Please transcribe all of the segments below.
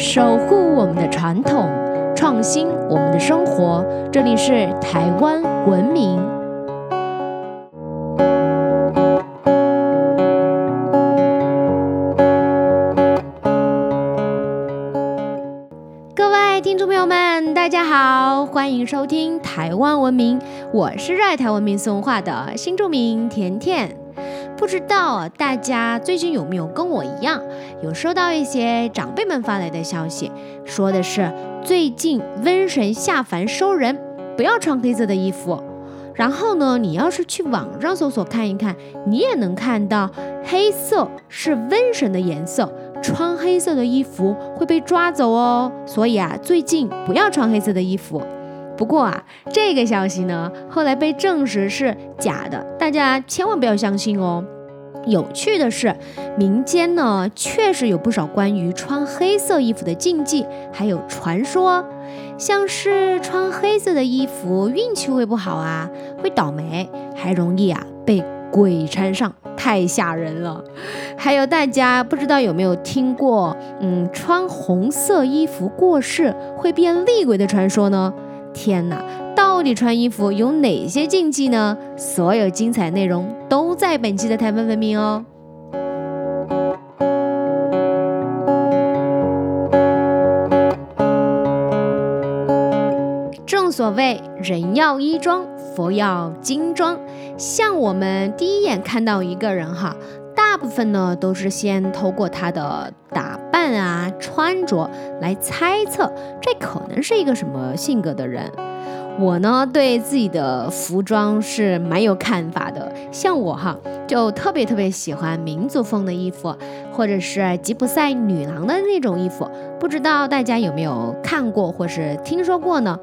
守护我们的传统，创新我们的生活。这里是台湾文明。各位听众朋友们，大家好，欢迎收听台湾文明，我是热爱台湾文明文化的新著名甜甜。不知道大家最近有没有跟我一样，有收到一些长辈们发来的消息，说的是最近瘟神下凡收人，不要穿黑色的衣服。然后呢，你要是去网上搜索看一看，你也能看到黑色是瘟神的颜色，穿黑色的衣服会被抓走哦。所以啊，最近不要穿黑色的衣服。不过啊，这个消息呢，后来被证实是假的，大家千万不要相信哦。有趣的是，民间呢确实有不少关于穿黑色衣服的禁忌，还有传说，像是穿黑色的衣服运气会不好啊，会倒霉，还容易啊被鬼缠上，太吓人了。还有大家不知道有没有听过，嗯，穿红色衣服过世会变厉鬼的传说呢？天哪，到底穿衣服有哪些禁忌呢？所有精彩内容都在本期的台湾文明哦。正所谓人要衣装，佛要金装。像我们第一眼看到一个人哈，大部分呢都是先透过他的打扮。扮啊，穿着来猜测这可能是一个什么性格的人。我呢，对自己的服装是蛮有看法的。像我哈，就特别特别喜欢民族风的衣服，或者是吉普赛女郎的那种衣服。不知道大家有没有看过或是听说过呢？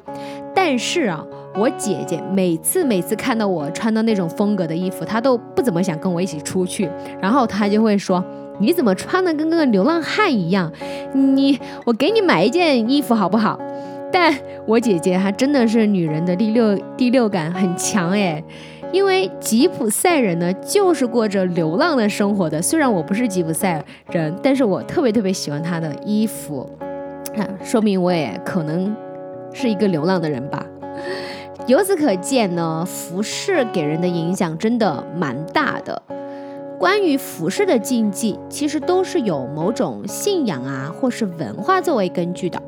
但是啊，我姐姐每次每次看到我穿的那种风格的衣服，她都不怎么想跟我一起出去，然后她就会说。你怎么穿的跟个流浪汉一样？你我给你买一件衣服好不好？但我姐姐她真的是女人的第六第六感很强诶，因为吉普赛人呢就是过着流浪的生活的。虽然我不是吉普赛人，但是我特别特别喜欢她的衣服，看说明我也可能是一个流浪的人吧。由此可见呢，服饰给人的影响真的蛮大的。关于服饰的禁忌，其实都是有某种信仰啊，或是文化作为根据的。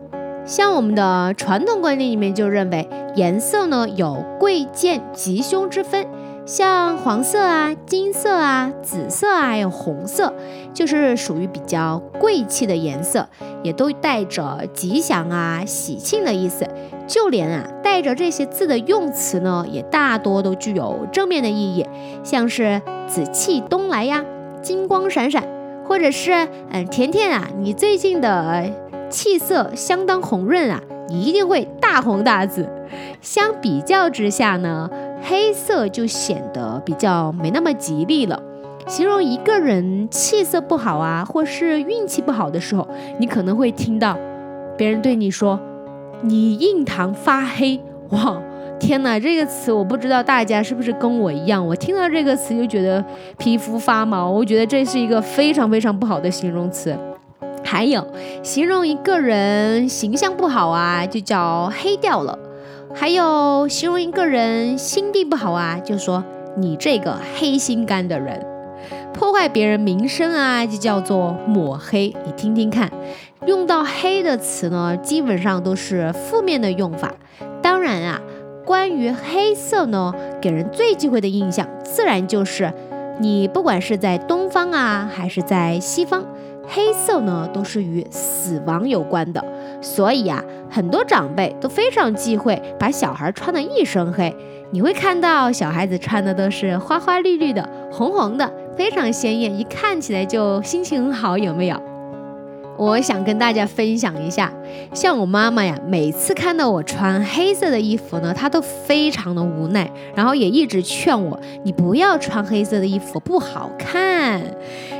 像我们的传统观念里面就认为，颜色呢有贵贱吉凶之分，像黄色啊、金色啊、紫色啊，还有红色，就是属于比较贵气的颜色，也都带着吉祥啊、喜庆的意思。就连啊带着这些字的用词呢，也大多都具有正面的意义，像是紫气东来呀，金光闪闪，或者是嗯甜甜啊，你最近的气色相当红润啊，你一定会大红大紫。相比较之下呢，黑色就显得比较没那么吉利了。形容一个人气色不好啊，或是运气不好的时候，你可能会听到别人对你说。你印堂发黑哇！天哪，这个词我不知道大家是不是跟我一样，我听到这个词就觉得皮肤发毛，我觉得这是一个非常非常不好的形容词。还有，形容一个人形象不好啊，就叫黑掉了；还有，形容一个人心地不好啊，就说你这个黑心肝的人。破坏别人名声啊，就叫做抹黑。你听听看，用到“黑”的词呢，基本上都是负面的用法。当然啊，关于黑色呢，给人最忌讳的印象，自然就是你不管是在东方啊，还是在西方，黑色呢都是与死亡有关的。所以啊，很多长辈都非常忌讳把小孩穿的一身黑。你会看到小孩子穿的都是花花绿绿的、红红的。非常鲜艳，一看起来就心情很好，有没有？我想跟大家分享一下，像我妈妈呀，每次看到我穿黑色的衣服呢，她都非常的无奈，然后也一直劝我，你不要穿黑色的衣服，不好看。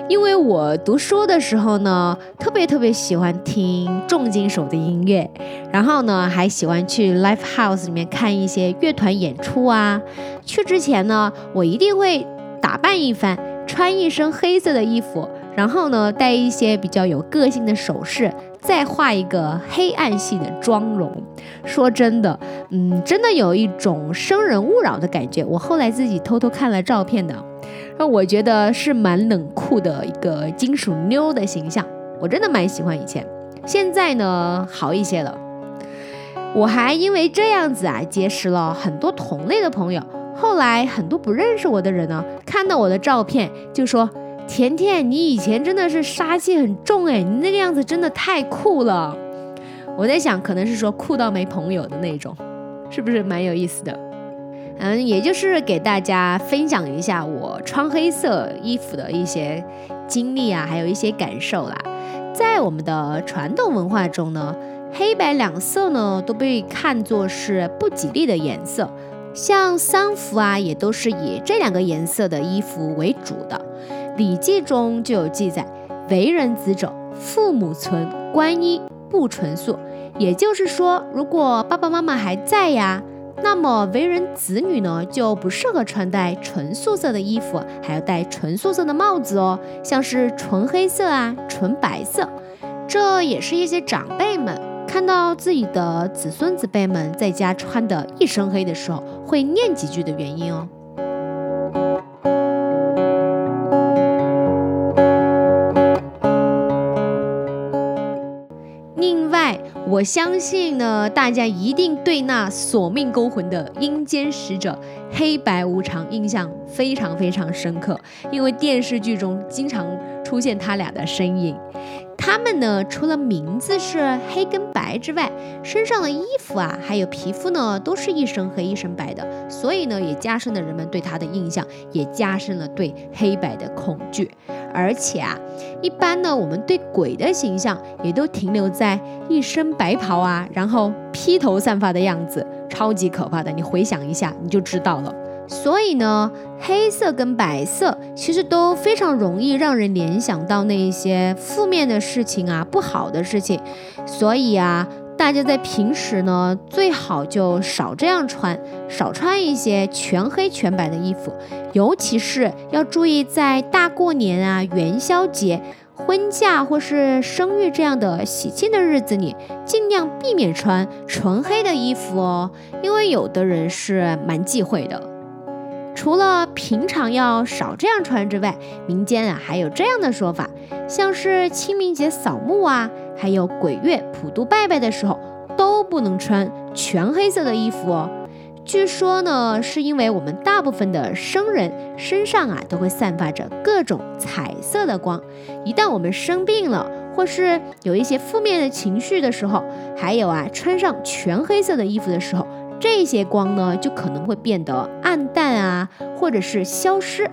因为我读书的时候呢，特别特别喜欢听重金属的音乐，然后呢，还喜欢去 live house 里面看一些乐团演出啊。去之前呢，我一定会打扮一番。穿一身黑色的衣服，然后呢，戴一些比较有个性的首饰，再画一个黑暗系的妆容。说真的，嗯，真的有一种生人勿扰的感觉。我后来自己偷偷看了照片的，那我觉得是蛮冷酷的一个金属妞的形象。我真的蛮喜欢以前，现在呢好一些了。我还因为这样子啊，结识了很多同类的朋友。后来很多不认识我的人呢，看到我的照片就说：“甜甜，你以前真的是杀气很重哎，你那个样子真的太酷了。”我在想，可能是说酷到没朋友的那种，是不是蛮有意思的？嗯，也就是给大家分享一下我穿黑色衣服的一些经历啊，还有一些感受啦。在我们的传统文化中呢，黑白两色呢都被看作是不吉利的颜色。像丧服啊，也都是以这两个颜色的衣服为主的。《礼记》中就有记载：“为人子者，父母存，观衣不纯素。”也就是说，如果爸爸妈妈还在呀，那么为人子女呢，就不适合穿戴纯素色的衣服，还要戴纯素色的帽子哦，像是纯黑色啊、纯白色。这也是一些长辈们。看到自己的子孙子辈们在家穿的一身黑的时候，会念几句的原因哦。我相信呢，大家一定对那索命勾魂的阴间使者黑白无常印象非常非常深刻，因为电视剧中经常出现他俩的身影。他们呢，除了名字是黑跟白之外，身上的衣服啊，还有皮肤呢，都是一身黑一身白的，所以呢，也加深了人们对他的印象，也加深了对黑白的恐惧。而且啊，一般呢，我们对鬼的形象也都停留在一身白袍啊，然后披头散发的样子，超级可怕的。你回想一下，你就知道了。所以呢，黑色跟白色其实都非常容易让人联想到那一些负面的事情啊，不好的事情。所以啊，大家在平时呢，最好就少这样穿，少穿一些全黑全白的衣服。尤其是要注意，在大过年啊、元宵节、婚嫁或是生育这样的喜庆的日子里，尽量避免穿纯黑的衣服哦，因为有的人是蛮忌讳的。除了平常要少这样穿之外，民间啊还有这样的说法，像是清明节扫墓啊，还有鬼月普渡拜拜的时候，都不能穿全黑色的衣服哦。据说呢，是因为我们大部分的生人身上啊都会散发着各种彩色的光，一旦我们生病了，或是有一些负面的情绪的时候，还有啊穿上全黑色的衣服的时候。这些光呢，就可能会变得暗淡啊，或者是消失。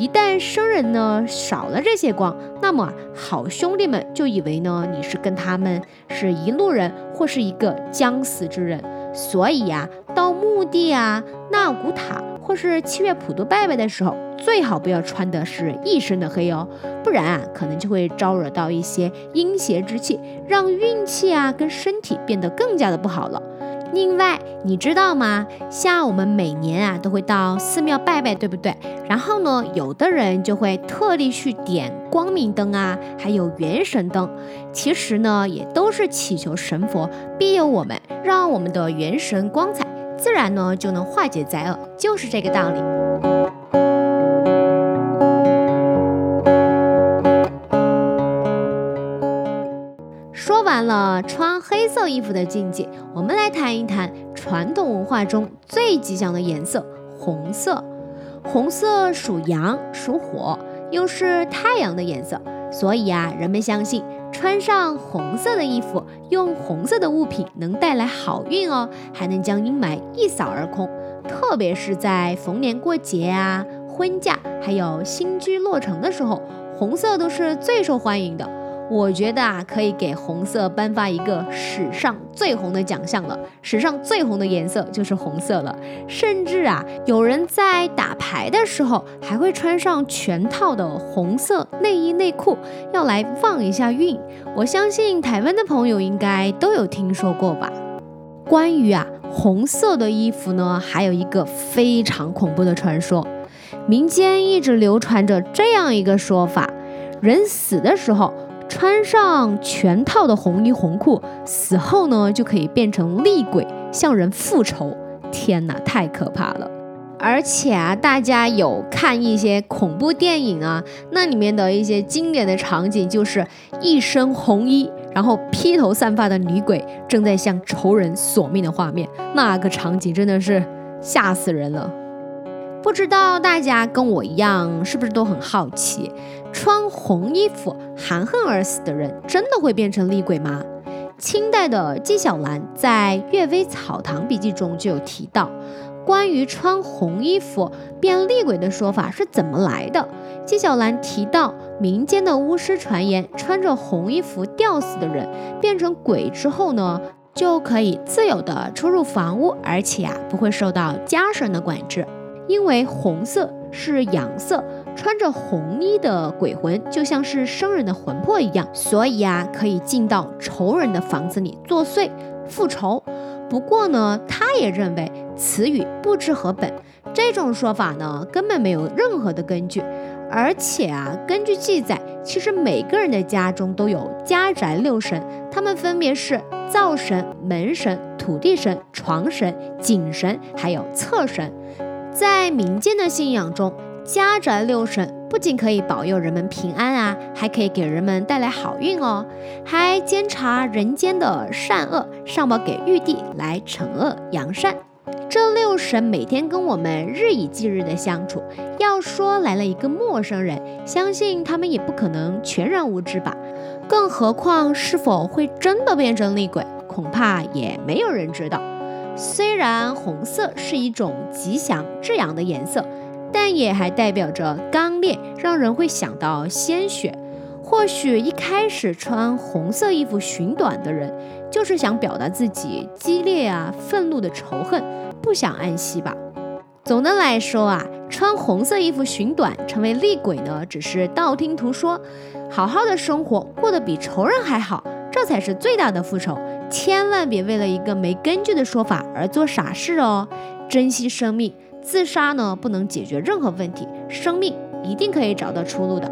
一旦生人呢少了这些光，那么好兄弟们就以为呢你是跟他们是一路人，或是一个将死之人。所以呀，到墓地啊、纳古塔或是七月普渡拜拜的时候，最好不要穿的是一身的黑哦，不然啊，可能就会招惹到一些阴邪之气，让运气啊跟身体变得更加的不好了。另外，你知道吗？像我们每年啊都会到寺庙拜拜，对不对？然后呢，有的人就会特地去点光明灯啊，还有元神灯。其实呢，也都是祈求神佛庇佑我们，让我们的元神光彩，自然呢就能化解灾厄，就是这个道理。了穿黑色衣服的禁忌，我们来谈一谈传统文化中最吉祥的颜色——红色。红色属阳，属火，又是太阳的颜色，所以啊，人们相信穿上红色的衣服，用红色的物品能带来好运哦，还能将阴霾一扫而空。特别是在逢年过节啊、婚嫁还有新居落成的时候，红色都是最受欢迎的。我觉得啊，可以给红色颁发一个史上最红的奖项了。史上最红的颜色就是红色了。甚至啊，有人在打牌的时候还会穿上全套的红色内衣内裤，要来旺一下运。我相信台湾的朋友应该都有听说过吧？关于啊红色的衣服呢，还有一个非常恐怖的传说，民间一直流传着这样一个说法：人死的时候。穿上全套的红衣红裤，死后呢就可以变成厉鬼向人复仇。天哪，太可怕了！而且啊，大家有看一些恐怖电影啊，那里面的一些经典的场景就是一身红衣，然后披头散发的女鬼正在向仇人索命的画面，那个场景真的是吓死人了。不知道大家跟我一样，是不是都很好奇，穿红衣服含恨而死的人，真的会变成厉鬼吗？清代的纪晓岚在《阅微草堂笔记》中就有提到，关于穿红衣服变厉鬼的说法是怎么来的。纪晓岚提到，民间的巫师传言，穿着红衣服吊死的人变成鬼之后呢，就可以自由的出入房屋，而且啊不会受到家神的管制。因为红色是阳色，穿着红衣的鬼魂就像是生人的魂魄一样，所以啊，可以进到仇人的房子里作祟复仇。不过呢，他也认为此语不知何本，这种说法呢根本没有任何的根据。而且啊，根据记载，其实每个人的家中都有家宅六神，他们分别是灶神、门神、土地神、床神、井神，还有厕神。在民间的信仰中，家宅六神不仅可以保佑人们平安啊，还可以给人们带来好运哦，还监察人间的善恶，上报给玉帝来惩恶扬善。这六神每天跟我们日以继日的相处，要说来了一个陌生人，相信他们也不可能全然无知吧。更何况是否会真的变成厉鬼，恐怕也没有人知道。虽然红色是一种吉祥至阳的颜色，但也还代表着刚烈，让人会想到鲜血。或许一开始穿红色衣服寻短的人，就是想表达自己激烈啊、愤怒的仇恨，不想安息吧。总的来说啊，穿红色衣服寻短成为厉鬼呢，只是道听途说。好好的生活，过得比仇人还好，这才是最大的复仇。千万别为了一个没根据的说法而做傻事哦！珍惜生命，自杀呢不能解决任何问题，生命一定可以找到出路的。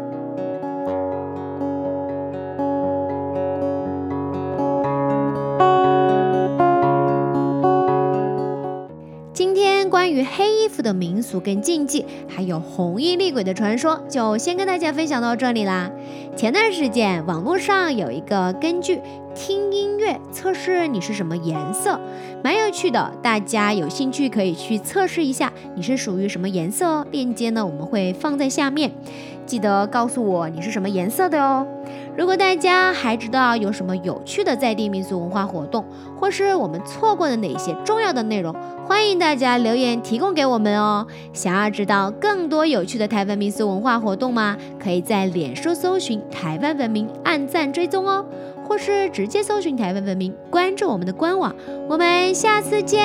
黑衣服的民俗跟禁忌，还有红衣厉鬼的传说，就先跟大家分享到这里啦。前段时间网络上有一个根据听音乐测试你是什么颜色，蛮有趣的，大家有兴趣可以去测试一下你是属于什么颜色哦。链接呢我们会放在下面，记得告诉我你是什么颜色的哦。如果大家还知道有什么有趣的在地民俗文化活动，或是我们错过的哪些重要的内容，欢迎大家留言提供给我们哦。想要知道更多有趣的台湾民俗文化活动吗？可以在脸书搜寻台湾文明，按赞追踪哦。或是直接搜寻台湾文明，关注我们的官网，我们下次见。